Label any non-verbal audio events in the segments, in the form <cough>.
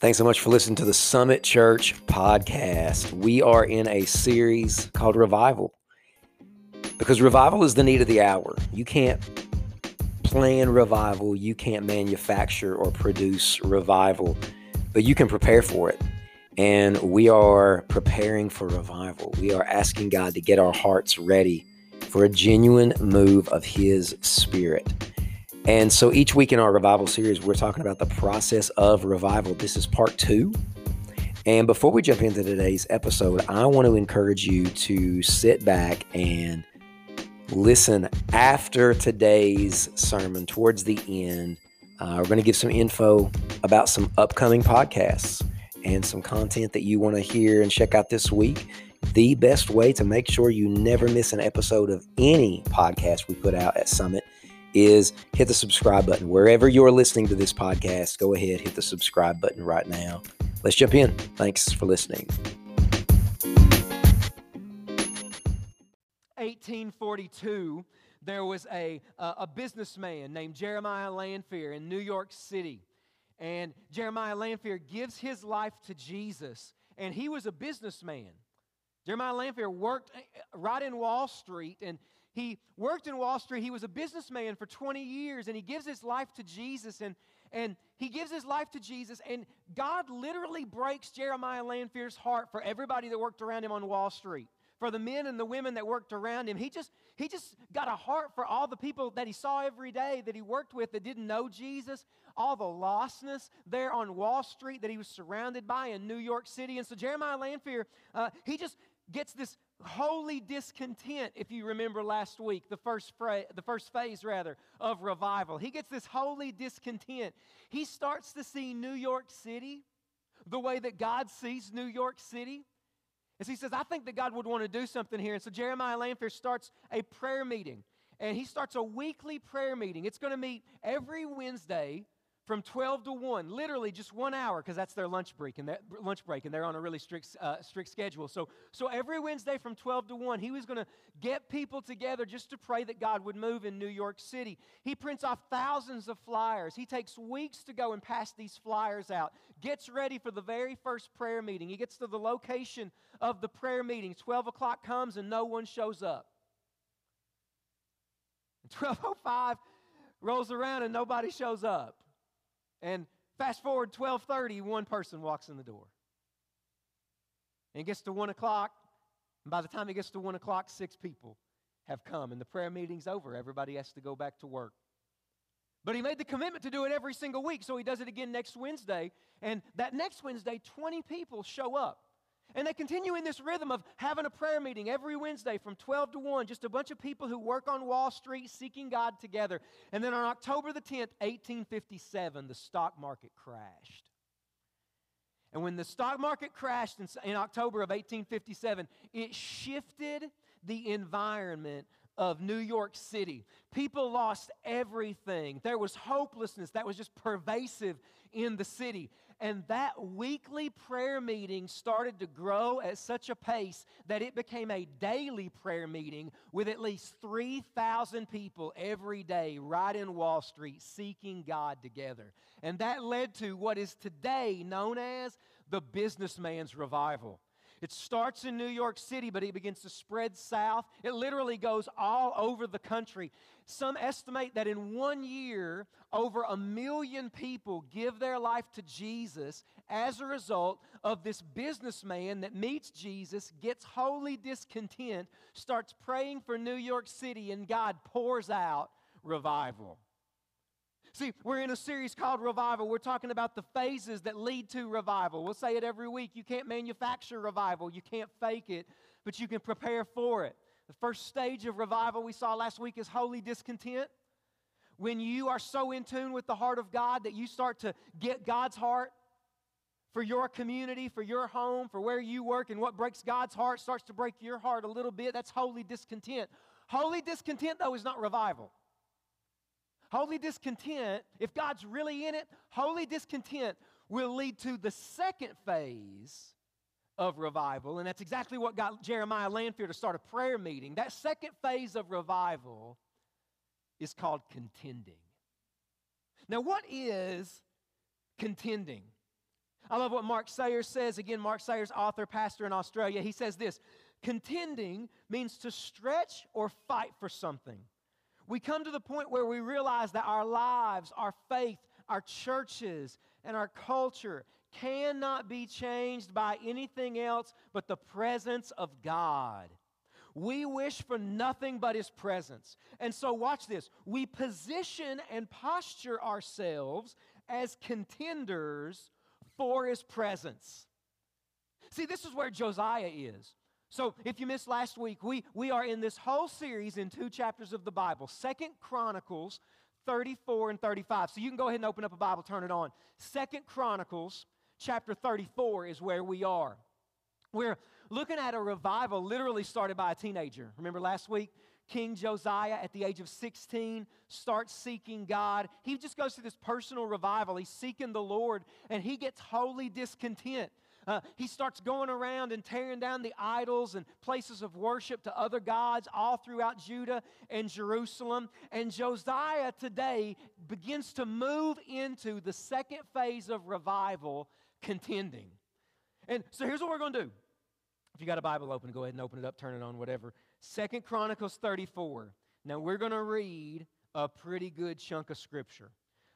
Thanks so much for listening to the Summit Church podcast. We are in a series called Revival because revival is the need of the hour. You can't plan revival, you can't manufacture or produce revival, but you can prepare for it. And we are preparing for revival. We are asking God to get our hearts ready for a genuine move of His Spirit. And so each week in our revival series, we're talking about the process of revival. This is part two. And before we jump into today's episode, I want to encourage you to sit back and listen after today's sermon towards the end. Uh, we're going to give some info about some upcoming podcasts and some content that you want to hear and check out this week. The best way to make sure you never miss an episode of any podcast we put out at Summit is hit the subscribe button. Wherever you're listening to this podcast, go ahead, hit the subscribe button right now. Let's jump in. Thanks for listening. 1842, there was a, a, a businessman named Jeremiah Lanphier in New York City. And Jeremiah Lanphier gives his life to Jesus, and he was a businessman. Jeremiah Lanphier worked uh, right in Wall Street, and he worked in Wall Street. He was a businessman for 20 years, and he gives his life to Jesus. And, and he gives his life to Jesus, and God literally breaks Jeremiah Lanphier's heart for everybody that worked around him on Wall Street. For the men and the women that worked around him, he just he just got a heart for all the people that he saw every day that he worked with that didn't know Jesus, all the lostness there on Wall Street that he was surrounded by in New York City. And so Jeremiah Lanphier, uh, he just gets this holy discontent if you remember last week the first fra- the first phase rather of revival. He gets this holy discontent. He starts to see new york city the way that god sees new york city. As he says i think that god would want to do something here. And so jeremiah lanphier starts a prayer meeting. And he starts a weekly prayer meeting. It's going to meet every wednesday from 12 to 1 literally just one hour because that's their lunch break and lunch break and they're on a really strict uh, strict schedule. So so every wednesday from 12 to 1 he was going to get people together just to pray that god would move in new york city. He prints off thousands of flyers. He takes weeks to go and pass these flyers out gets ready for the very first prayer meeting. He gets to the location of the prayer meeting. 12 o'clock comes and no one shows up. 1205 rolls around and nobody shows up and fast forward 12:30, one person walks in the door. And it gets to one o'clock, and by the time it gets to one o'clock, six people have come, and the prayer meeting's over. Everybody has to go back to work. But he made the commitment to do it every single week, so he does it again next Wednesday. And that next Wednesday, 20 people show up. And they continue in this rhythm of having a prayer meeting every Wednesday from 12 to 1, just a bunch of people who work on Wall Street seeking God together. And then on October the 10th, 1857, the stock market crashed. And when the stock market crashed in, in October of 1857, it shifted the environment of New York City. People lost everything. There was hopelessness that was just pervasive in the city. And that weekly prayer meeting started to grow at such a pace that it became a daily prayer meeting with at least 3,000 people every day right in Wall Street seeking God together. And that led to what is today known as the businessman's revival. It starts in New York City, but it begins to spread south. It literally goes all over the country. Some estimate that in one year, over a million people give their life to Jesus as a result of this businessman that meets Jesus, gets holy discontent, starts praying for New York City, and God pours out revival. See, we're in a series called Revival. We're talking about the phases that lead to revival. We'll say it every week. You can't manufacture revival, you can't fake it, but you can prepare for it. The first stage of revival we saw last week is holy discontent. When you are so in tune with the heart of God that you start to get God's heart for your community, for your home, for where you work, and what breaks God's heart starts to break your heart a little bit. That's holy discontent. Holy discontent, though, is not revival. Holy discontent, if God's really in it, holy discontent will lead to the second phase of revival. And that's exactly what got Jeremiah Lanphier to start a prayer meeting. That second phase of revival is called contending. Now, what is contending? I love what Mark Sayers says. Again, Mark Sayers, author, pastor in Australia. He says this Contending means to stretch or fight for something. We come to the point where we realize that our lives, our faith, our churches, and our culture cannot be changed by anything else but the presence of God. We wish for nothing but His presence. And so, watch this. We position and posture ourselves as contenders for His presence. See, this is where Josiah is. So, if you missed last week, we, we are in this whole series in two chapters of the Bible Second Chronicles 34 and 35. So, you can go ahead and open up a Bible, turn it on. Second Chronicles chapter 34 is where we are. We're looking at a revival literally started by a teenager. Remember last week? King Josiah, at the age of 16, starts seeking God. He just goes through this personal revival. He's seeking the Lord, and he gets holy discontent. Uh, he starts going around and tearing down the idols and places of worship to other gods all throughout Judah and Jerusalem. And Josiah today begins to move into the second phase of revival, contending. And so here's what we're going to do. If you got a Bible open, go ahead and open it up, turn it on, whatever. Second Chronicles 34. Now we're going to read a pretty good chunk of scripture.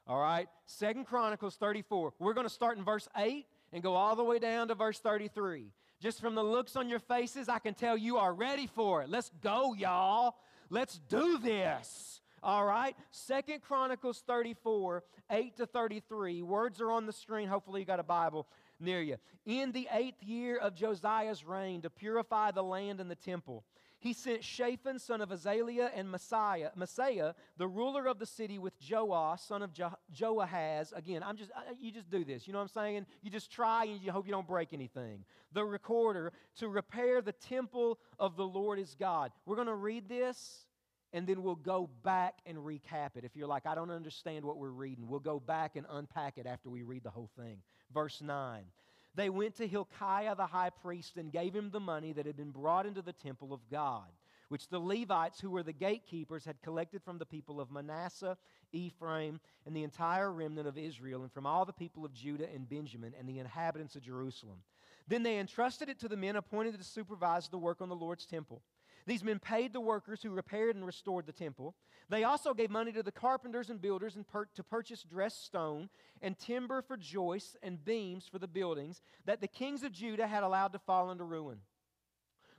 All right? Second Chronicles 34. We're going to start in verse 8 and go all the way down to verse 33. Just from the looks on your faces, I can tell you are ready for it. Let's go, y'all. Let's do this. All right? Second Chronicles 34, 8 to 33. Words are on the screen. Hopefully, you got a Bible near you. In the eighth year of Josiah's reign, to purify the land and the temple, he sent Shaphan, son of Azaliah, and Messiah, Messiah, the ruler of the city, with Joah, son of jo- Joahaz. Again, I'm just you just do this. You know what I'm saying? You just try and you hope you don't break anything. The recorder to repair the temple of the Lord is God. We're going to read this and then we'll go back and recap it. If you're like, I don't understand what we're reading, we'll go back and unpack it after we read the whole thing. Verse 9 They went to Hilkiah the high priest and gave him the money that had been brought into the temple of God, which the Levites, who were the gatekeepers, had collected from the people of Manasseh, Ephraim, and the entire remnant of Israel, and from all the people of Judah and Benjamin, and the inhabitants of Jerusalem. Then they entrusted it to the men appointed to supervise the work on the Lord's temple. These men paid the workers who repaired and restored the temple. They also gave money to the carpenters and builders and per- to purchase dressed stone and timber for joists and beams for the buildings that the kings of Judah had allowed to fall into ruin.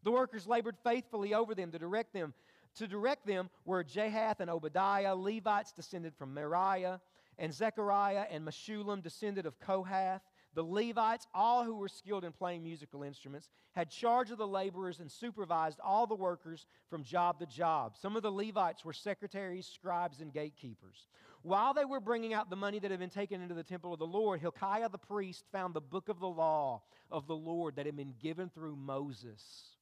The workers labored faithfully over them to direct them. To direct them were Jahath and Obadiah, Levites descended from Merari, and Zechariah and Meshullam descended of Kohath. The Levites, all who were skilled in playing musical instruments, had charge of the laborers and supervised all the workers from job to job. Some of the Levites were secretaries, scribes, and gatekeepers. While they were bringing out the money that had been taken into the temple of the Lord, Hilkiah the priest found the book of the law of the Lord that had been given through Moses.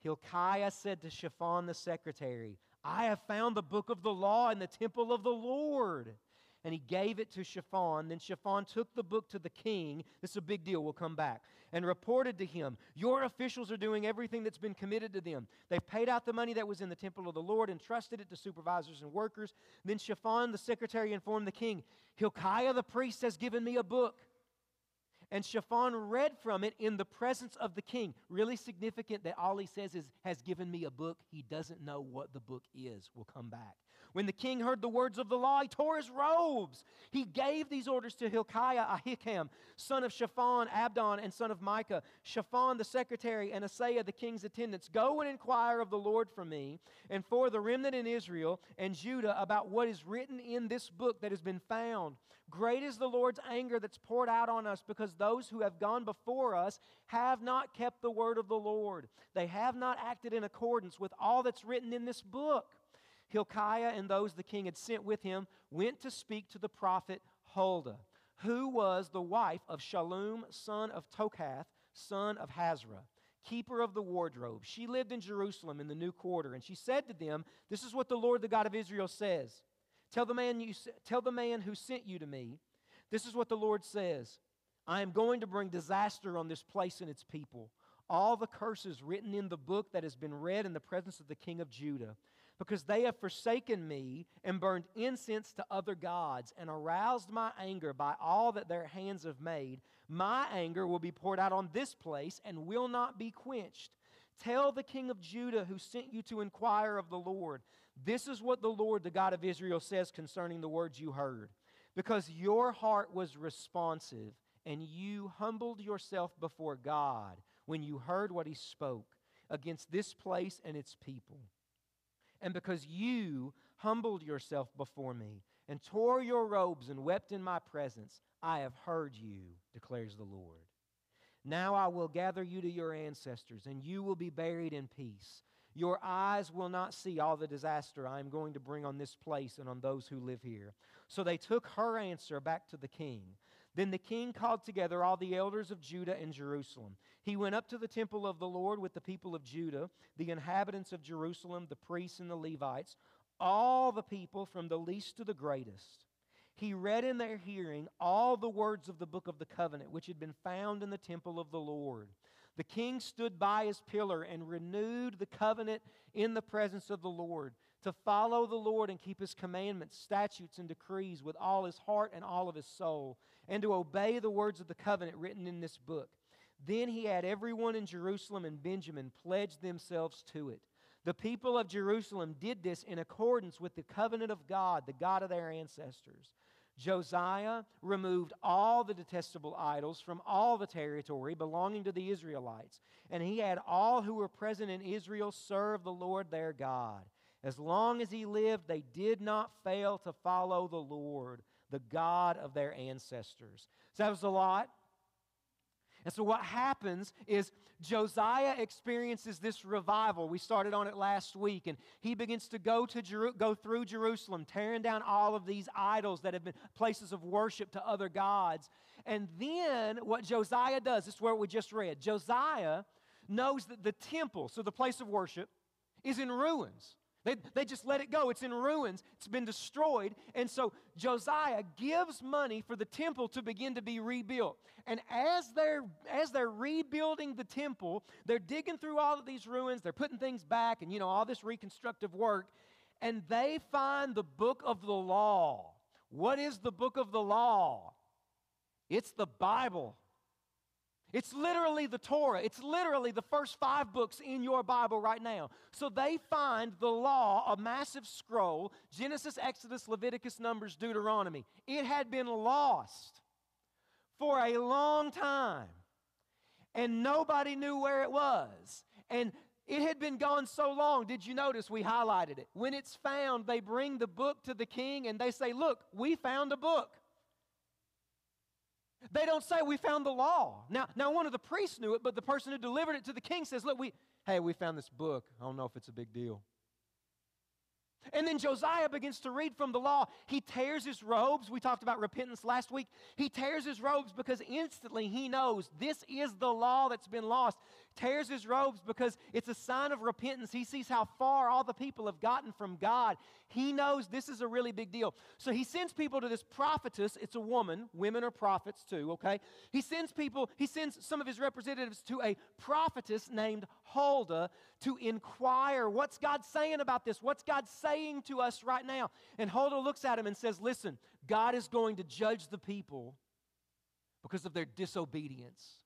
Hilkiah said to Shaphan the secretary, I have found the book of the law in the temple of the Lord and he gave it to Shaphan. Then Shaphan took the book to the king. This is a big deal. We'll come back. And reported to him, Your officials are doing everything that's been committed to them. They've paid out the money that was in the temple of the Lord and trusted it to supervisors and workers. Then Shaphan, the secretary, informed the king, Hilkiah the priest has given me a book. And Shaphan read from it in the presence of the king. Really significant that all he says is, has given me a book. He doesn't know what the book is. We'll come back. When the king heard the words of the law, he tore his robes. He gave these orders to Hilkiah, Ahikam, son of Shaphan, Abdon, and son of Micah, Shaphan the secretary, and Asaiah the king's attendants. Go and inquire of the Lord for me and for the remnant in Israel and Judah about what is written in this book that has been found. Great is the Lord's anger that's poured out on us because those who have gone before us have not kept the word of the Lord. They have not acted in accordance with all that's written in this book. Hilkiah and those the king had sent with him went to speak to the prophet Huldah, who was the wife of Shallum, son of Tokhath, son of Hasrah, keeper of the wardrobe. She lived in Jerusalem in the new quarter, and she said to them, This is what the Lord, the God of Israel, says. Tell the man, you, tell the man who sent you to me, this is what the Lord says. I am going to bring disaster on this place and its people. All the curses written in the book that has been read in the presence of the king of Judah because they have forsaken me and burned incense to other gods and aroused my anger by all that their hands have made. My anger will be poured out on this place and will not be quenched. Tell the king of Judah who sent you to inquire of the Lord. This is what the Lord, the God of Israel, says concerning the words you heard. Because your heart was responsive and you humbled yourself before God when you heard what he spoke against this place and its people. And because you humbled yourself before me and tore your robes and wept in my presence, I have heard you, declares the Lord. Now I will gather you to your ancestors, and you will be buried in peace. Your eyes will not see all the disaster I am going to bring on this place and on those who live here. So they took her answer back to the king. Then the king called together all the elders of Judah and Jerusalem. He went up to the temple of the Lord with the people of Judah, the inhabitants of Jerusalem, the priests and the Levites, all the people from the least to the greatest. He read in their hearing all the words of the book of the covenant, which had been found in the temple of the Lord. The king stood by his pillar and renewed the covenant in the presence of the Lord to follow the Lord and keep his commandments, statutes, and decrees with all his heart and all of his soul, and to obey the words of the covenant written in this book. Then he had everyone in Jerusalem and Benjamin pledge themselves to it. The people of Jerusalem did this in accordance with the covenant of God, the God of their ancestors. Josiah removed all the detestable idols from all the territory belonging to the Israelites, and he had all who were present in Israel serve the Lord their God. As long as he lived, they did not fail to follow the Lord, the God of their ancestors. So that was a lot. And so, what happens is Josiah experiences this revival. We started on it last week, and he begins to go, to Jeru- go through Jerusalem, tearing down all of these idols that have been places of worship to other gods. And then, what Josiah does, this is where we just read Josiah knows that the temple, so the place of worship, is in ruins. They, they just let it go. It's in ruins, it's been destroyed. And so Josiah gives money for the temple to begin to be rebuilt. And as they're, as they're rebuilding the temple, they're digging through all of these ruins, they're putting things back, and you know, all this reconstructive work. And they find the book of the law. What is the book of the law? It's the Bible. It's literally the Torah. It's literally the first five books in your Bible right now. So they find the law, a massive scroll Genesis, Exodus, Leviticus, Numbers, Deuteronomy. It had been lost for a long time, and nobody knew where it was. And it had been gone so long. Did you notice we highlighted it? When it's found, they bring the book to the king and they say, Look, we found a book. They don't say we found the law. Now, now one of the priests knew it, but the person who delivered it to the king says, Look, we hey, we found this book. I don't know if it's a big deal. And then Josiah begins to read from the law. He tears his robes. We talked about repentance last week. He tears his robes because instantly he knows this is the law that's been lost tears his robes because it's a sign of repentance. He sees how far all the people have gotten from God. He knows this is a really big deal. So he sends people to this prophetess. It's a woman. Women are prophets too, okay? He sends people, he sends some of his representatives to a prophetess named Huldah to inquire what's God saying about this? What's God saying to us right now? And Huldah looks at him and says, Listen, God is going to judge the people because of their disobedience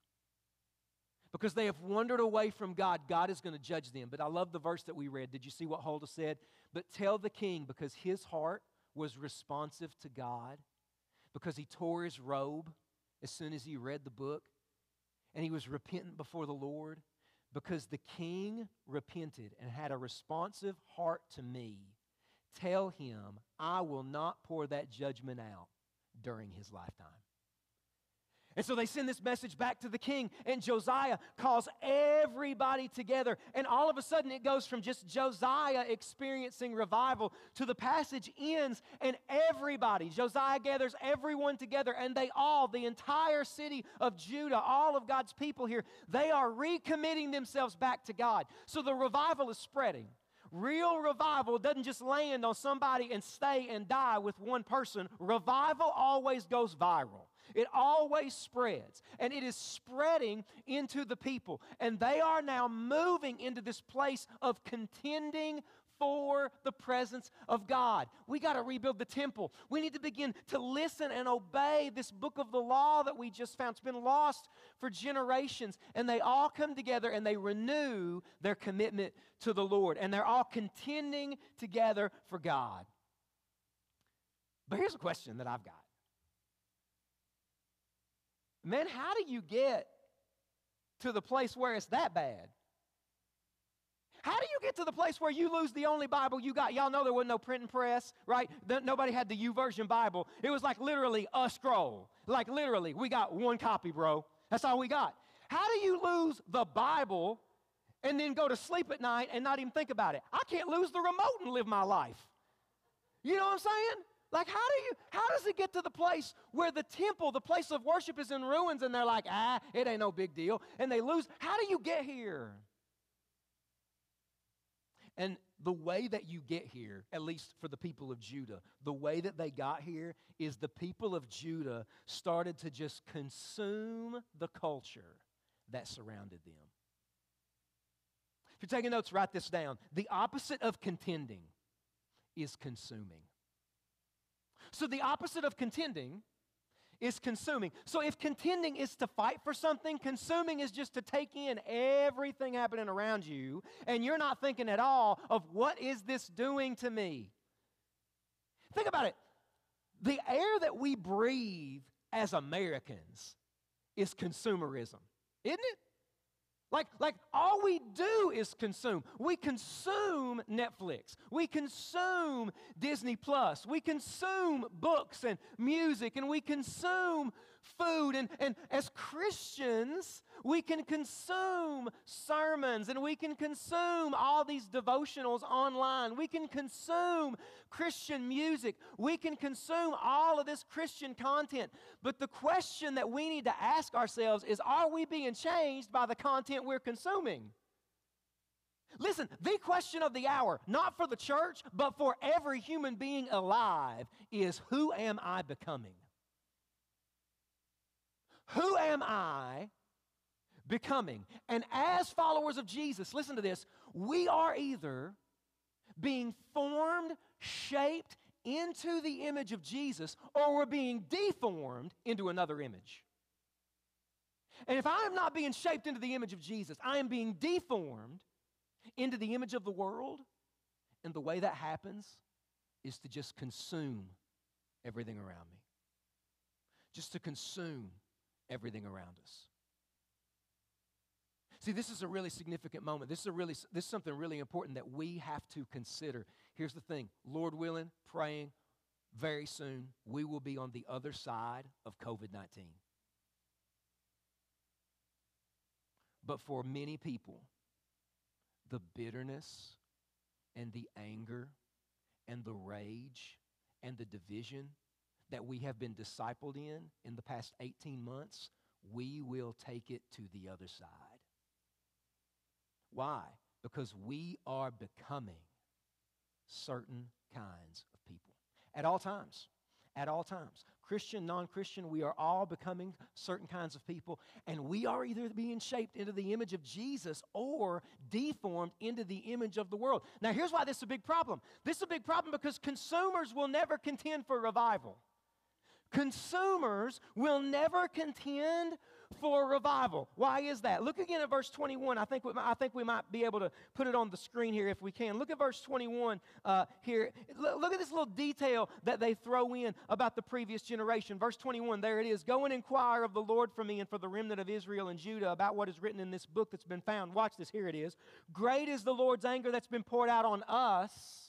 because they have wandered away from God, God is going to judge them. But I love the verse that we read. Did you see what Huldah said? But tell the king, because his heart was responsive to God, because he tore his robe as soon as he read the book, and he was repentant before the Lord, because the king repented and had a responsive heart to me. Tell him, I will not pour that judgment out during his lifetime. And so they send this message back to the king, and Josiah calls everybody together. And all of a sudden, it goes from just Josiah experiencing revival to the passage ends, and everybody, Josiah gathers everyone together, and they all, the entire city of Judah, all of God's people here, they are recommitting themselves back to God. So the revival is spreading. Real revival doesn't just land on somebody and stay and die with one person. Revival always goes viral. It always spreads, and it is spreading into the people. And they are now moving into this place of contending for the presence of God. We got to rebuild the temple. We need to begin to listen and obey this book of the law that we just found. It's been lost for generations. And they all come together and they renew their commitment to the Lord. And they're all contending together for God. But here's a question that I've got Man, how do you get to the place where it's that bad? How do you get to the place where you lose the only Bible you got? Y'all know there wasn't no printing press, right? Nobody had the YouVersion Bible. It was like literally a scroll. Like literally, we got one copy, bro. That's all we got. How do you lose the Bible and then go to sleep at night and not even think about it? I can't lose the remote and live my life. You know what I'm saying? Like, how do you, how does it get to the place where the temple, the place of worship is in ruins and they're like, ah, it ain't no big deal, and they lose? How do you get here? And the way that you get here, at least for the people of Judah, the way that they got here is the people of Judah started to just consume the culture that surrounded them. If you're taking notes, write this down. The opposite of contending is consuming. So the opposite of contending is consuming. So if contending is to fight for something, consuming is just to take in everything happening around you, and you're not thinking at all of what is this doing to me? Think about it. The air that we breathe as Americans is consumerism, isn't it? Like, like all we do is consume. We consume Netflix. We consume Disney Plus. We consume books and music and we consume food. And, and as Christians, we can consume sermons and we can consume all these devotionals online. We can consume Christian music. We can consume all of this Christian content. But the question that we need to ask ourselves is are we being changed by the content we're consuming? Listen, the question of the hour, not for the church, but for every human being alive, is who am I becoming? Who am I becoming? And as followers of Jesus, listen to this, we are either being formed, shaped into the image of Jesus, or we're being deformed into another image. And if I am not being shaped into the image of Jesus, I am being deformed into the image of the world. And the way that happens is to just consume everything around me. Just to consume everything around us. See, this is a really significant moment. This is a really this is something really important that we have to consider. Here's the thing, Lord willing, praying very soon we will be on the other side of COVID-19. But for many people, the bitterness and the anger and the rage and the division that we have been discipled in in the past 18 months, we will take it to the other side. Why? Because we are becoming certain kinds of people at all times. At all times. Christian, non Christian, we are all becoming certain kinds of people, and we are either being shaped into the image of Jesus or deformed into the image of the world. Now, here's why this is a big problem. This is a big problem because consumers will never contend for revival. Consumers will never contend for revival. Why is that? Look again at verse 21. I think we, I think we might be able to put it on the screen here if we can. Look at verse 21 uh, here. Look at this little detail that they throw in about the previous generation. Verse 21, there it is. Go and inquire of the Lord for me and for the remnant of Israel and Judah about what is written in this book that's been found. Watch this. Here it is. Great is the Lord's anger that's been poured out on us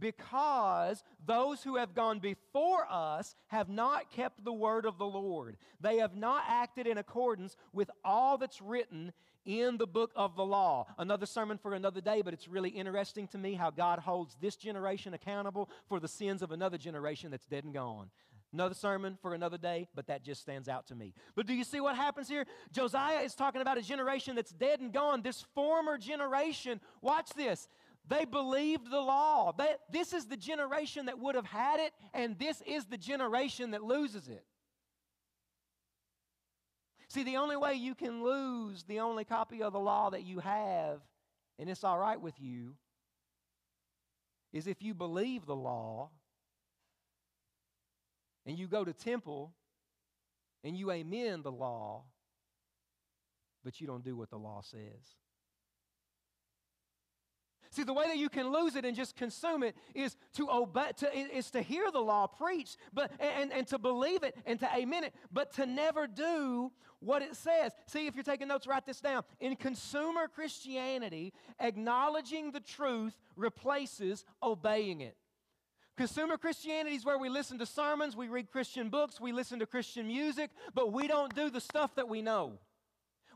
because those who have gone before us have not kept the word of the Lord. They have not acted in accordance with all that's written in the book of the law. Another sermon for another day, but it's really interesting to me how God holds this generation accountable for the sins of another generation that's dead and gone. Another sermon for another day, but that just stands out to me. But do you see what happens here? Josiah is talking about a generation that's dead and gone. This former generation, watch this. They believed the law. They, this is the generation that would have had it, and this is the generation that loses it. See, the only way you can lose the only copy of the law that you have, and it's all right with you, is if you believe the law and you go to temple and you amen the law, but you don't do what the law says. See, the way that you can lose it and just consume it is to obey, to, is to hear the law preached, but and, and to believe it and to amen it, but to never do what it says. See, if you're taking notes, write this down. In consumer Christianity, acknowledging the truth replaces obeying it. Consumer Christianity is where we listen to sermons, we read Christian books, we listen to Christian music, but we don't do the stuff that we know.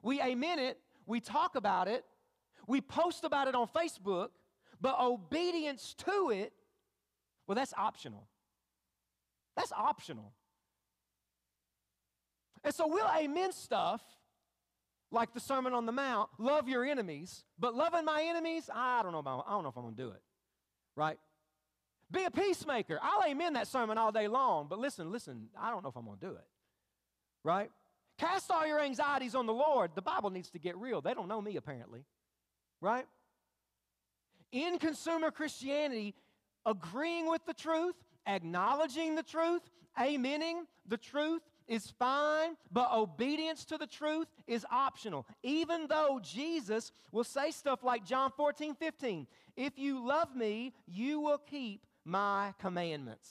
We amen it, we talk about it, we post about it on Facebook, but obedience to it, well, that's optional. That's optional. And so we'll amen stuff like the Sermon on the Mount, love your enemies, but loving my enemies, I don't know about, I don't know if I'm gonna do it. Right? Be a peacemaker. I'll amen that sermon all day long, but listen, listen, I don't know if I'm gonna do it. Right? Cast all your anxieties on the Lord. The Bible needs to get real. They don't know me, apparently right? In consumer Christianity, agreeing with the truth, acknowledging the truth, amening the truth is fine, but obedience to the truth is optional. Even though Jesus will say stuff like John 14, 15, if you love me, you will keep my commandments.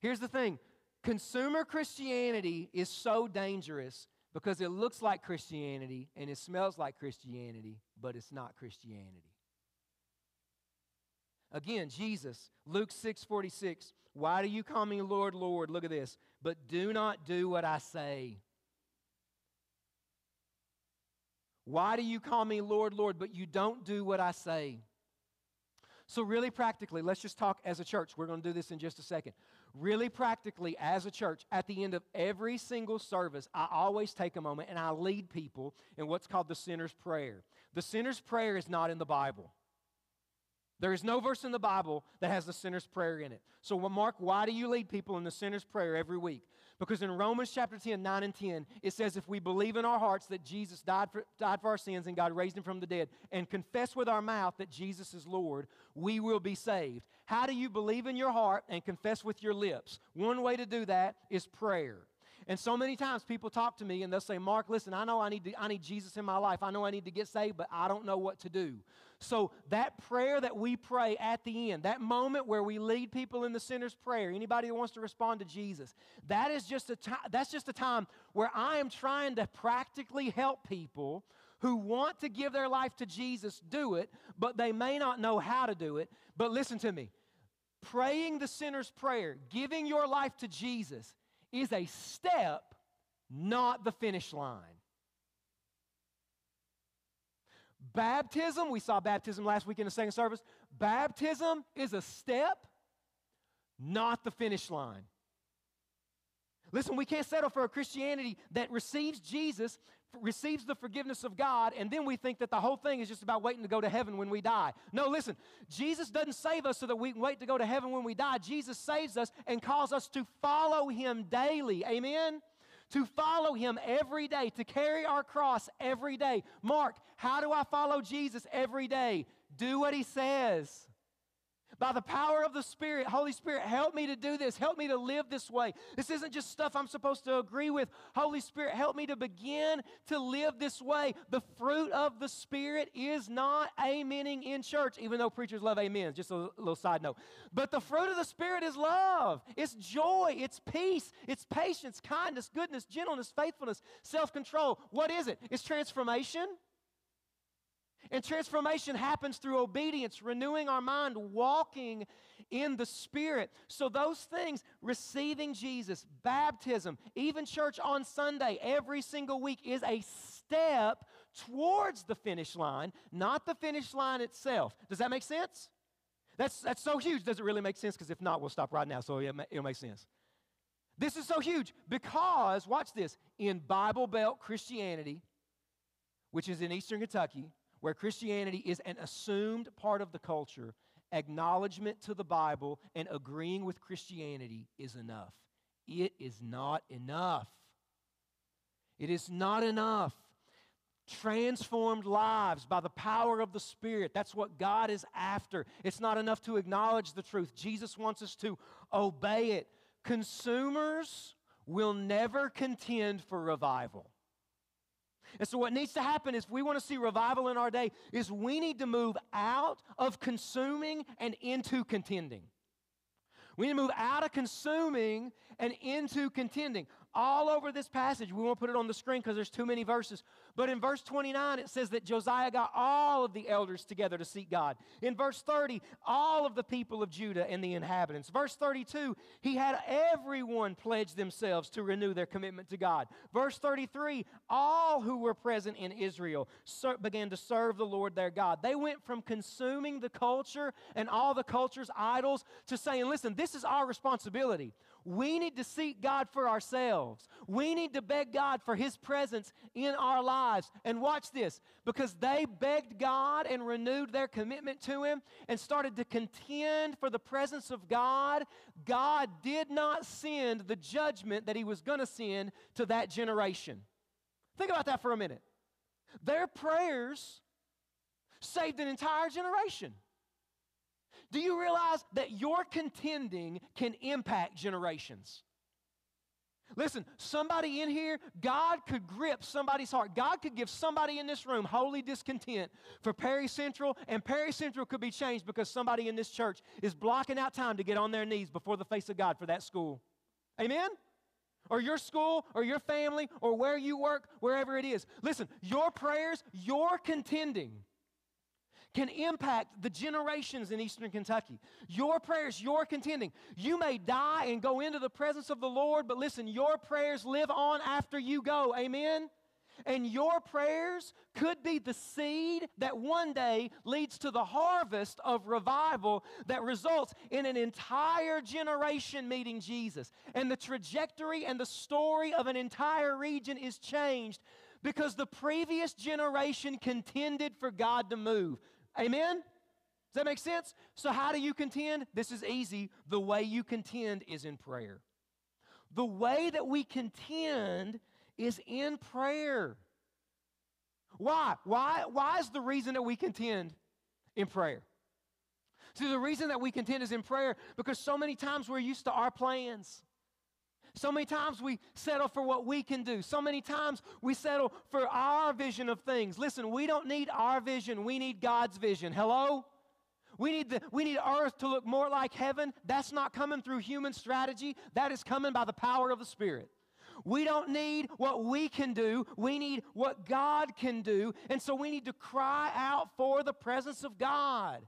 Here's the thing consumer Christianity is so dangerous because it looks like Christianity and it smells like Christianity, but it's not Christianity. Again, Jesus, Luke 6 46, why do you call me Lord, Lord? Look at this. But do not do what I say. Why do you call me Lord, Lord, but you don't do what I say? So, really practically, let's just talk as a church. We're going to do this in just a second really practically as a church, at the end of every single service, I always take a moment and I lead people in what's called the sinner's prayer. The sinner's prayer is not in the Bible. There is no verse in the Bible that has the sinner's prayer in it. So, Mark, why do you lead people in the sinner's prayer every week? Because in Romans chapter 10, 9 and 10, it says, If we believe in our hearts that Jesus died for, died for our sins and God raised him from the dead, and confess with our mouth that Jesus is Lord, we will be saved. How do you believe in your heart and confess with your lips? One way to do that is prayer. And so many times people talk to me and they'll say, Mark, listen, I know I need, to, I need Jesus in my life. I know I need to get saved, but I don't know what to do. So that prayer that we pray at the end, that moment where we lead people in the sinner's prayer, anybody that wants to respond to Jesus, that is just a time, that's just a time where I am trying to practically help people who want to give their life to Jesus do it, but they may not know how to do it. But listen to me. Praying the sinner's prayer, giving your life to Jesus is a step, not the finish line. Baptism, we saw baptism last week in the second service. Baptism is a step, not the finish line. Listen, we can't settle for a Christianity that receives Jesus, receives the forgiveness of God, and then we think that the whole thing is just about waiting to go to heaven when we die. No, listen, Jesus doesn't save us so that we can wait to go to heaven when we die. Jesus saves us and calls us to follow Him daily. Amen? to follow him every day, to carry our cross every day. Mark, how do I follow Jesus every day? Do what he says. By the power of the Spirit, Holy Spirit, help me to do this. Help me to live this way. This isn't just stuff I'm supposed to agree with. Holy Spirit, help me to begin to live this way. The fruit of the Spirit is not amening in church, even though preachers love amen. Just a little side note. But the fruit of the Spirit is love, it's joy, it's peace, it's patience, kindness, goodness, gentleness, faithfulness, self control. What is it? It's transformation. And transformation happens through obedience, renewing our mind, walking in the Spirit. So, those things, receiving Jesus, baptism, even church on Sunday every single week, is a step towards the finish line, not the finish line itself. Does that make sense? That's, that's so huge. Does it really make sense? Because if not, we'll stop right now. So, it'll, it'll make sense. This is so huge because, watch this, in Bible Belt Christianity, which is in Eastern Kentucky, where Christianity is an assumed part of the culture, acknowledgement to the Bible and agreeing with Christianity is enough. It is not enough. It is not enough. transformed lives by the power of the Spirit. That's what God is after. It's not enough to acknowledge the truth, Jesus wants us to obey it. Consumers will never contend for revival. And so, what needs to happen is, if we want to see revival in our day, is we need to move out of consuming and into contending. We need to move out of consuming and into contending all over this passage. We won't put it on the screen because there's too many verses. But in verse 29, it says that Josiah got all of the elders together to seek God. In verse 30, all of the people of Judah and the inhabitants. Verse 32, he had everyone pledge themselves to renew their commitment to God. Verse 33, all who were present in Israel began to serve the Lord their God. They went from consuming the culture and all the culture's idols to saying, listen, this is our responsibility. We need to seek God for ourselves. We need to beg God for His presence in our lives. And watch this because they begged God and renewed their commitment to Him and started to contend for the presence of God, God did not send the judgment that He was going to send to that generation. Think about that for a minute. Their prayers saved an entire generation. Do you realize that your contending can impact generations? Listen, somebody in here, God could grip somebody's heart. God could give somebody in this room holy discontent for Perry Central, and Perry Central could be changed because somebody in this church is blocking out time to get on their knees before the face of God for that school. Amen? Or your school, or your family, or where you work, wherever it is. Listen, your prayers, your contending can impact the generations in eastern Kentucky. Your prayers, your contending. You may die and go into the presence of the Lord, but listen, your prayers live on after you go. Amen? And your prayers could be the seed that one day leads to the harvest of revival that results in an entire generation meeting Jesus. And the trajectory and the story of an entire region is changed because the previous generation contended for God to move. Amen? Does that make sense? So, how do you contend? This is easy. The way you contend is in prayer. The way that we contend is in prayer. Why? Why, why is the reason that we contend in prayer? See, the reason that we contend is in prayer because so many times we're used to our plans. So many times we settle for what we can do. So many times we settle for our vision of things. Listen, we don't need our vision, we need God's vision. Hello? We need, the, we need earth to look more like heaven. That's not coming through human strategy, that is coming by the power of the Spirit. We don't need what we can do. We need what God can do. And so we need to cry out for the presence of God.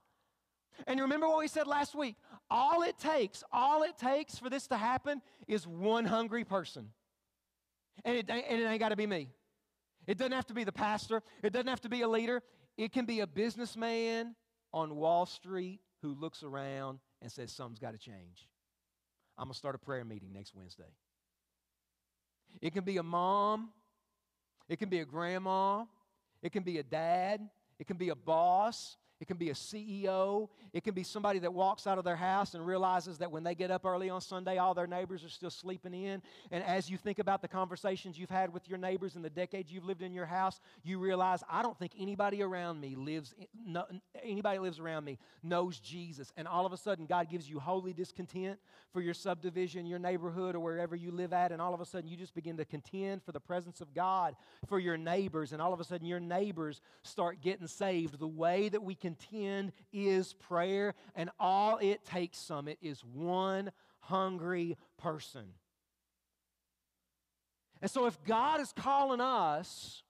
And you remember what we said last week all it takes, all it takes for this to happen is one hungry person. And it, and it ain't got to be me. It doesn't have to be the pastor. It doesn't have to be a leader. It can be a businessman on Wall Street who looks around and says, Something's got to change. I'm going to start a prayer meeting next Wednesday. It can be a mom. It can be a grandma. It can be a dad. It can be a boss. It can be a CEO. It can be somebody that walks out of their house and realizes that when they get up early on Sunday, all their neighbors are still sleeping in. And as you think about the conversations you've had with your neighbors in the decades you've lived in your house, you realize I don't think anybody around me lives, no, anybody lives around me knows Jesus. And all of a sudden, God gives you holy discontent for your subdivision, your neighborhood, or wherever you live at. And all of a sudden, you just begin to contend for the presence of God for your neighbors. And all of a sudden, your neighbors start getting saved. The way that we can contend is prayer, and all it takes from it is one hungry person. And so, if God is calling us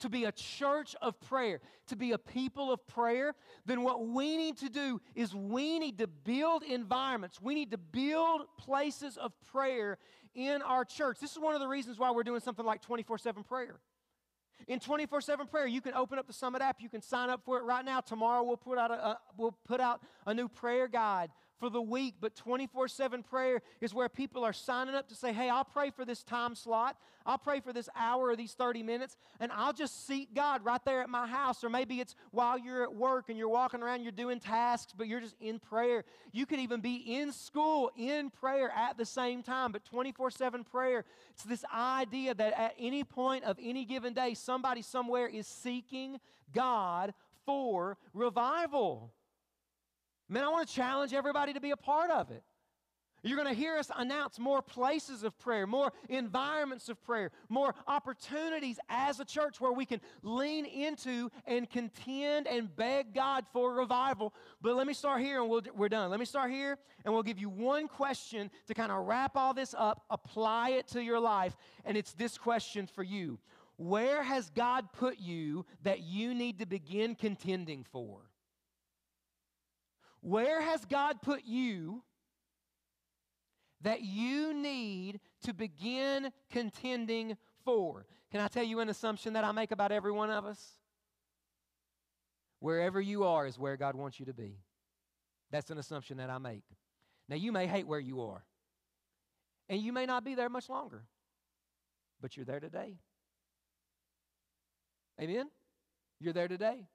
to be a church of prayer, to be a people of prayer, then what we need to do is we need to build environments. We need to build places of prayer in our church. This is one of the reasons why we're doing something like 24 7 prayer. In 24 7 prayer, you can open up the Summit app. You can sign up for it right now. Tomorrow, we'll put out a, a, we'll put out a new prayer guide for the week, but 24 7 prayer is where people are signing up to say, Hey, I'll pray for this time slot. I'll pray for this hour or these 30 minutes, and I'll just seek God right there at my house. Or maybe it's while you're at work and you're walking around, you're doing tasks, but you're just in prayer. You could even be in school in prayer at the same time, but 24 7 prayer, it's this idea that at any point of any given day, somebody somewhere is seeking God for revival. Man, I want to challenge everybody to be a part of it. You're going to hear us announce more places of prayer, more environments of prayer, more opportunities as a church where we can lean into and contend and beg God for revival. But let me start here and we we are done. Let me start here and we'll give you one question to kind of wrap all this up, apply it to your life. And it's this question for you Where has God put you that you need to begin contending for? Where has God put you that you need to begin contending for? Can I tell you an assumption that I make about every one of us? Wherever you are is where God wants you to be. That's an assumption that I make. Now, you may hate where you are, and you may not be there much longer, but you're there today. Amen? You're there today.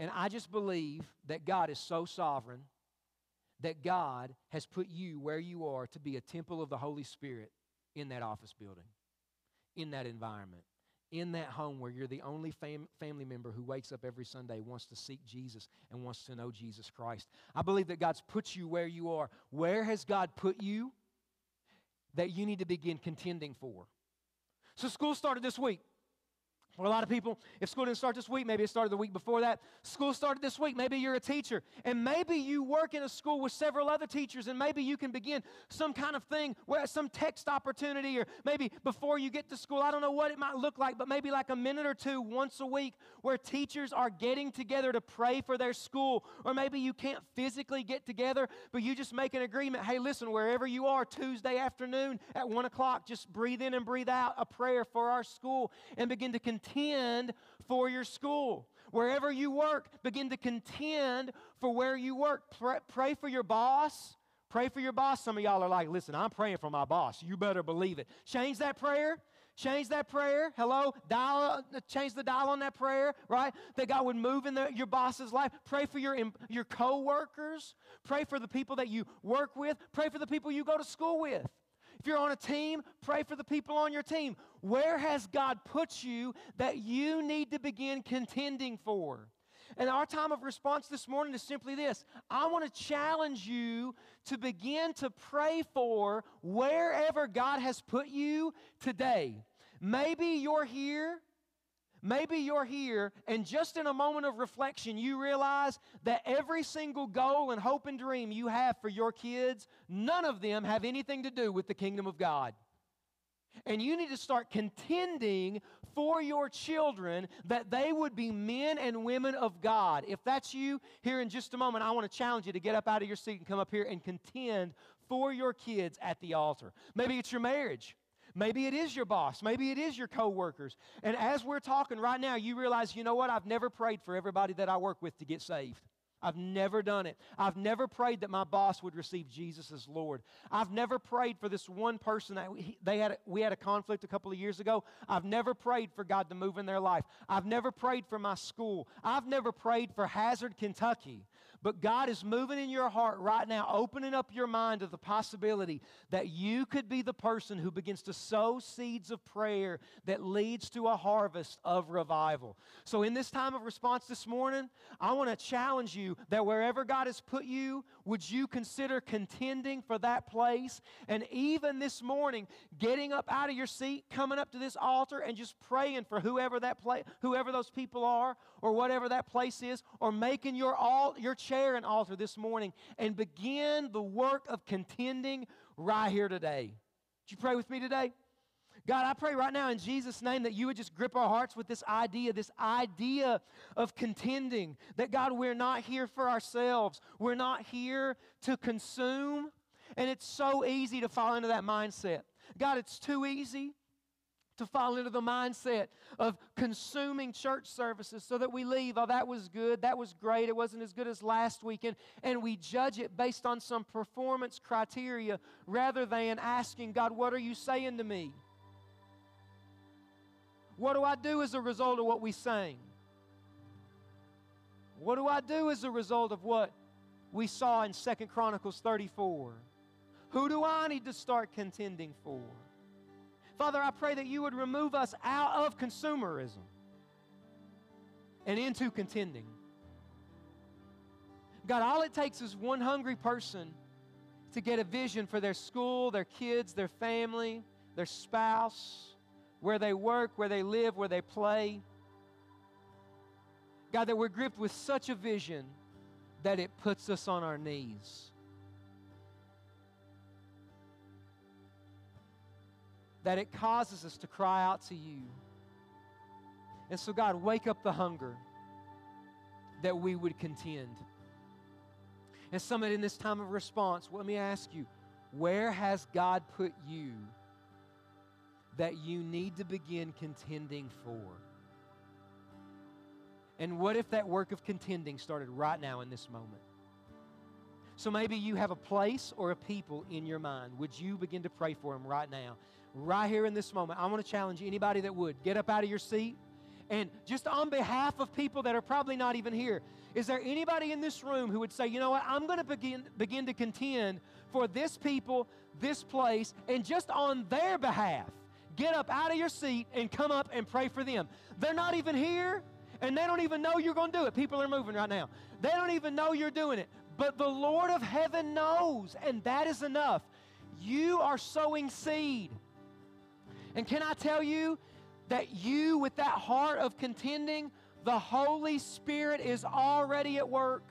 And I just believe that God is so sovereign that God has put you where you are to be a temple of the Holy Spirit in that office building, in that environment, in that home where you're the only fam- family member who wakes up every Sunday, wants to seek Jesus, and wants to know Jesus Christ. I believe that God's put you where you are. Where has God put you that you need to begin contending for? So, school started this week. For a lot of people, if school didn't start this week, maybe it started the week before that. School started this week. Maybe you're a teacher, and maybe you work in a school with several other teachers, and maybe you can begin some kind of thing, where some text opportunity, or maybe before you get to school, I don't know what it might look like, but maybe like a minute or two once a week where teachers are getting together to pray for their school. Or maybe you can't physically get together, but you just make an agreement. Hey, listen, wherever you are, Tuesday afternoon at one o'clock, just breathe in and breathe out a prayer for our school and begin to continue contend for your school. Wherever you work, begin to contend for where you work. Pray, pray for your boss. Pray for your boss. Some of y'all are like, listen, I'm praying for my boss. You better believe it. Change that prayer. Change that prayer. Hello? Dial, change the dial on that prayer, right? That God would move in the, your boss's life. Pray for your, your co-workers. Pray for the people that you work with. Pray for the people you go to school with. If you're on a team, pray for the people on your team. Where has God put you that you need to begin contending for? And our time of response this morning is simply this I want to challenge you to begin to pray for wherever God has put you today. Maybe you're here Maybe you're here, and just in a moment of reflection, you realize that every single goal and hope and dream you have for your kids, none of them have anything to do with the kingdom of God. And you need to start contending for your children that they would be men and women of God. If that's you, here in just a moment, I want to challenge you to get up out of your seat and come up here and contend for your kids at the altar. Maybe it's your marriage. Maybe it is your boss. Maybe it is your coworkers. And as we're talking right now, you realize, you know what? I've never prayed for everybody that I work with to get saved. I've never done it. I've never prayed that my boss would receive Jesus as Lord. I've never prayed for this one person that we, they had. We had a conflict a couple of years ago. I've never prayed for God to move in their life. I've never prayed for my school. I've never prayed for Hazard, Kentucky. But God is moving in your heart right now, opening up your mind to the possibility that you could be the person who begins to sow seeds of prayer that leads to a harvest of revival. So, in this time of response this morning, I want to challenge you that wherever God has put you, would you consider contending for that place? And even this morning, getting up out of your seat, coming up to this altar, and just praying for whoever that place, whoever those people are, or whatever that place is, or making your all your chair an altar this morning and begin the work of contending right here today. Would you pray with me today? God, I pray right now in Jesus' name that you would just grip our hearts with this idea, this idea of contending. That God, we're not here for ourselves, we're not here to consume. And it's so easy to fall into that mindset. God, it's too easy to fall into the mindset of consuming church services so that we leave, oh, that was good, that was great, it wasn't as good as last weekend, and we judge it based on some performance criteria rather than asking, God, what are you saying to me? What do I do as a result of what we sang? What do I do as a result of what we saw in Second Chronicles 34? Who do I need to start contending for? Father, I pray that you would remove us out of consumerism and into contending. God, all it takes is one hungry person to get a vision for their school, their kids, their family, their spouse, where they work, where they live, where they play. God, that we're gripped with such a vision that it puts us on our knees. That it causes us to cry out to you. And so, God, wake up the hunger that we would contend. And Summit, in this time of response, let me ask you where has God put you that you need to begin contending for? And what if that work of contending started right now in this moment? So maybe you have a place or a people in your mind. Would you begin to pray for them right now? Right here in this moment. I want to challenge anybody that would get up out of your seat and just on behalf of people that are probably not even here, is there anybody in this room who would say, you know what, I'm going to begin, begin to contend for this people, this place, and just on their behalf, get up out of your seat and come up and pray for them? They're not even here and they don't even know you're going to do it. People are moving right now. They don't even know you're doing it. But the Lord of heaven knows, and that is enough. You are sowing seed. And can I tell you that you, with that heart of contending, the Holy Spirit is already at work.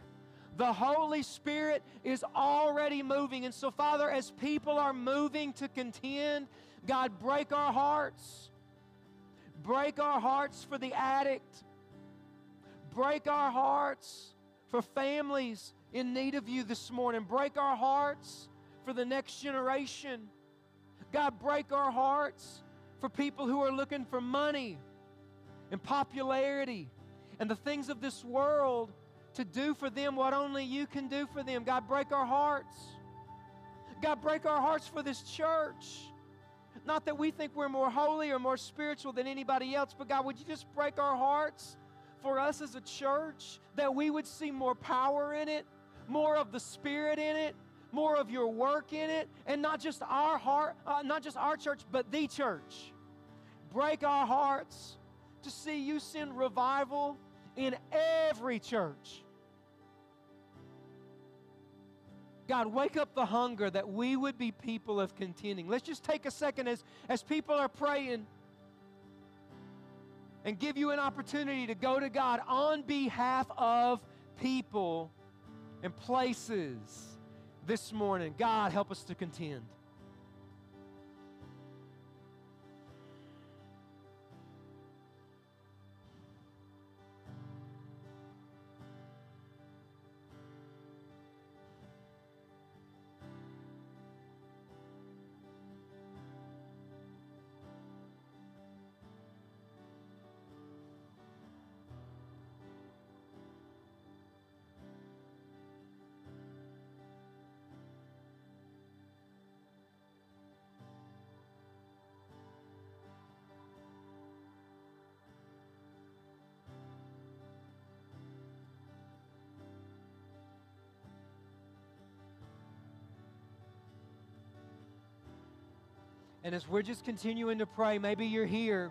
The Holy Spirit is already moving. And so, Father, as people are moving to contend, God, break our hearts. Break our hearts for the addict break our hearts for families in need of you this morning. Break our hearts for the next generation. God, break our hearts for people who are looking for money and popularity and the things of this world to do for them what only you can do for them. God, break our hearts. God, break our hearts for this church. Not that we think we're more holy or more spiritual than anybody else, but God, would you just break our hearts for us as a church that we would see more power in it, more of the Spirit in it, more of your work in it, and not just our heart, uh, not just our church, but the church. Break our hearts to see you send revival in every church. God, wake up the hunger that we would be people of contending. Let's just take a second as, as people are praying and give you an opportunity to go to God on behalf of people and places this morning. God, help us to contend. And as we're just continuing to pray, maybe you're here.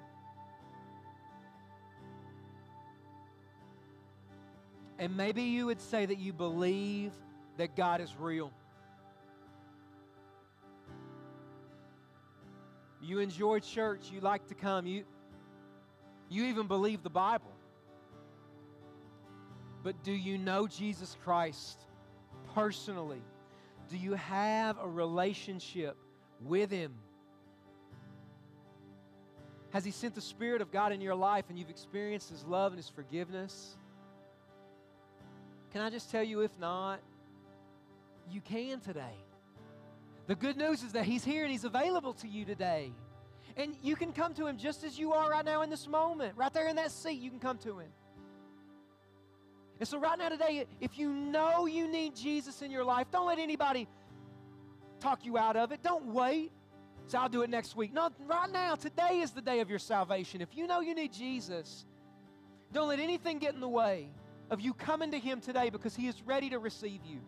And maybe you would say that you believe that God is real. You enjoy church, you like to come, you, you even believe the Bible. But do you know Jesus Christ personally? Do you have a relationship with Him? Has He sent the Spirit of God in your life and you've experienced His love and His forgiveness? Can I just tell you, if not, you can today. The good news is that He's here and He's available to you today. And you can come to Him just as you are right now in this moment. Right there in that seat, you can come to Him. And so, right now, today, if you know you need Jesus in your life, don't let anybody talk you out of it. Don't wait. So I'll do it next week. No, right now, today is the day of your salvation. If you know you need Jesus, don't let anything get in the way of you coming to Him today because He is ready to receive you.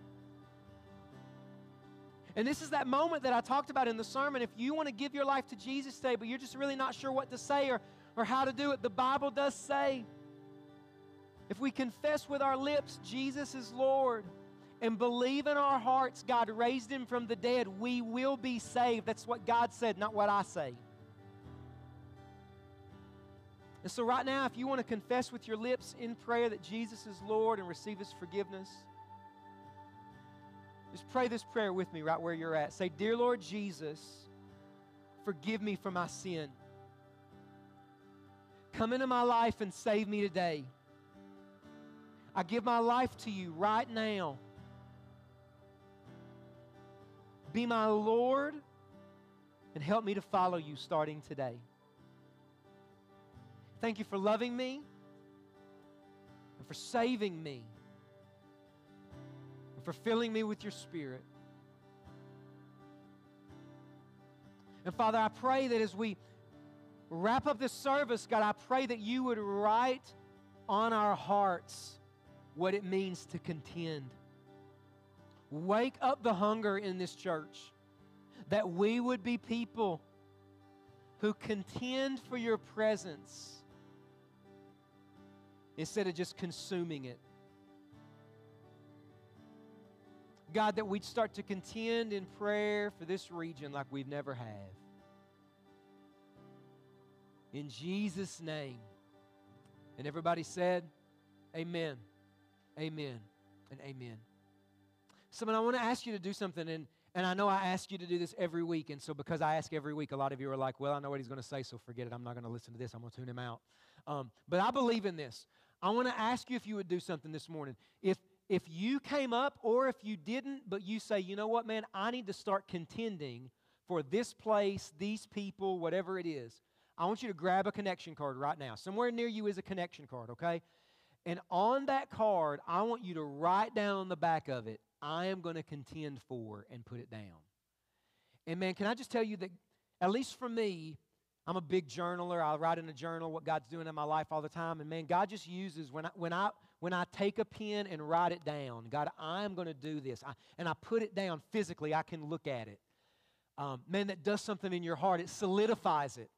And this is that moment that I talked about in the sermon. If you want to give your life to Jesus today, but you're just really not sure what to say or, or how to do it, the Bible does say if we confess with our lips Jesus is Lord and believe in our hearts God raised him from the dead, we will be saved. That's what God said, not what I say. And so, right now, if you want to confess with your lips in prayer that Jesus is Lord and receive his forgiveness, just pray this prayer with me right where you're at. Say, Dear Lord Jesus, forgive me for my sin. Come into my life and save me today. I give my life to you right now. Be my Lord and help me to follow you starting today. Thank you for loving me and for saving me and for filling me with your spirit. And Father, I pray that as we wrap up this service, God, I pray that you would write on our hearts what it means to contend. Wake up the hunger in this church that we would be people who contend for your presence instead of just consuming it. God, that we'd start to contend in prayer for this region like we've never have. In Jesus' name. And everybody said, Amen, Amen, and Amen. Summit, I want to ask you to do something, and, and I know I ask you to do this every week, and so because I ask every week, a lot of you are like, well, I know what he's going to say, so forget it. I'm not going to listen to this. I'm going to tune him out. Um, but I believe in this. I want to ask you if you would do something this morning. If if you came up or if you didn't, but you say, you know what, man, I need to start contending for this place, these people, whatever it is, I want you to grab a connection card right now. Somewhere near you is a connection card, okay? And on that card, I want you to write down on the back of it, I am going to contend for, and put it down. And man, can I just tell you that, at least for me, I'm a big journaler. I write in a journal what God's doing in my life all the time. And man, God just uses when I when I when I take a pen and write it down, God, I'm going to do this. I, and I put it down physically, I can look at it. Um, man, that does something in your heart. It solidifies it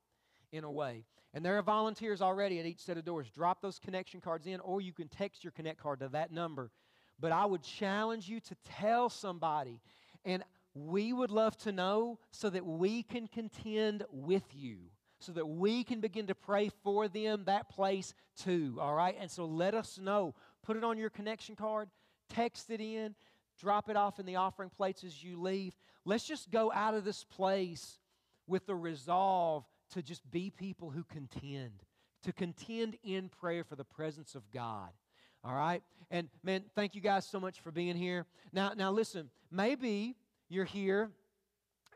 in a way. And there are volunteers already at each set of doors. Drop those connection cards in, or you can text your connect card to that number. But I would challenge you to tell somebody. And we would love to know so that we can contend with you so that we can begin to pray for them, that place too, all right? And so let us know. Put it on your connection card, text it in, drop it off in the offering plates as you leave. Let's just go out of this place with the resolve to just be people who contend, to contend in prayer for the presence of God. All right? And man, thank you guys so much for being here. Now, now listen, maybe you're here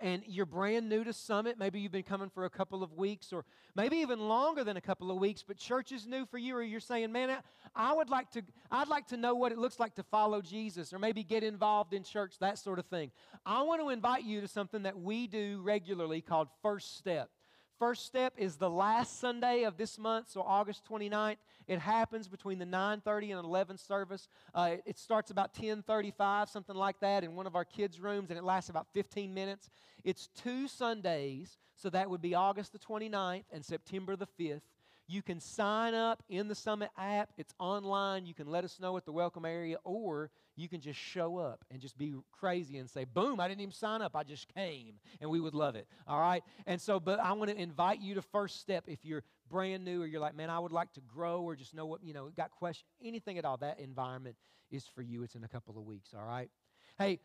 and you're brand new to Summit, maybe you've been coming for a couple of weeks or maybe even longer than a couple of weeks, but church is new for you, or you're saying, man, I would like to, I'd like to know what it looks like to follow Jesus or maybe get involved in church, that sort of thing. I want to invite you to something that we do regularly called First Step. First step is the last Sunday of this month, so August 29th. It happens between the 9:30 and 11 service. Uh, it, starts about 10:35, something like that, in one of our kids' rooms, and it lasts about 15 minutes. It's two Sundays, so that would be August the 29th and September the 5th. You can sign up in the Summit app. It's online. You can let us know at the welcome area, or you can just show up and just be crazy and say, boom, I didn't even sign up. I just came. And we would love it. All right? And so, but I want to invite you to first step if you're brand new or you're like, man, I would like to grow or just know what, you know, got questions, anything at all. That environment is for you. It's in a couple of weeks. All right? Hey,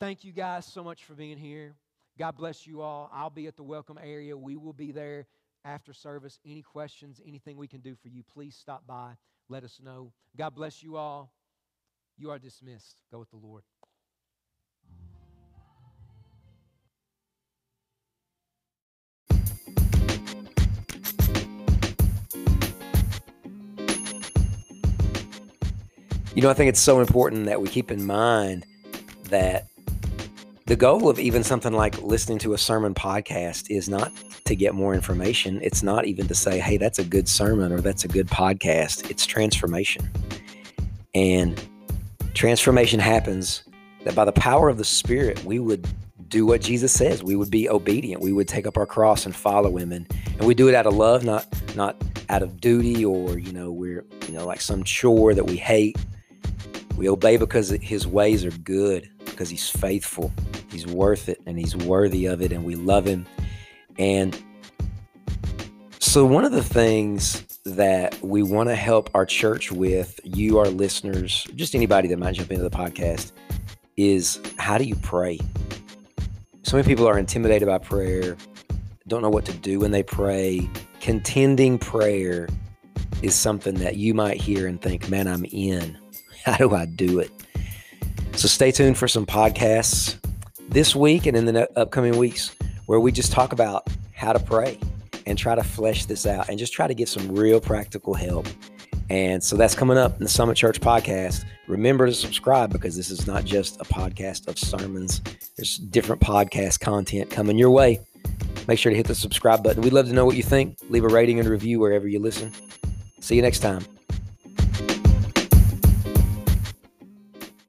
thank you guys so much for being here. God bless you all. I'll be at the welcome area. We will be there after service. Any questions, anything we can do for you, please stop by. Let us know. God bless you all. You are dismissed. Go with the Lord. You know, I think it's so important that we keep in mind that the goal of even something like listening to a sermon podcast is not to get more information. It's not even to say, hey, that's a good sermon or that's a good podcast. It's transformation. And transformation happens that by the power of the Spirit, we would do what Jesus says. We would be obedient. We would take up our cross and follow him. And, and we do it out of love, not not out of duty or, you know, we're, you know, like some chore that we hate. We obey because his ways are good, because he's faithful. He's worth it and he's worthy of it, and we love him. And so, one of the things that we want to help our church with, you, our listeners, just anybody that might jump into the podcast, is how do you pray? So many people are intimidated by prayer, don't know what to do when they pray. Contending prayer is something that you might hear and think, man, I'm in. <laughs> How do I do it? So stay tuned for some podcasts this week and in the upcoming weeks where we just talk about how to pray and try to flesh this out and just try to get some real practical help. And so that's coming up in the Summit Church podcast. Remember to subscribe because this is not just a podcast of sermons. There's different podcast content coming your way. Make sure to hit the subscribe button. We'd love to know what you think. Leave a rating and review wherever you listen. See you next time.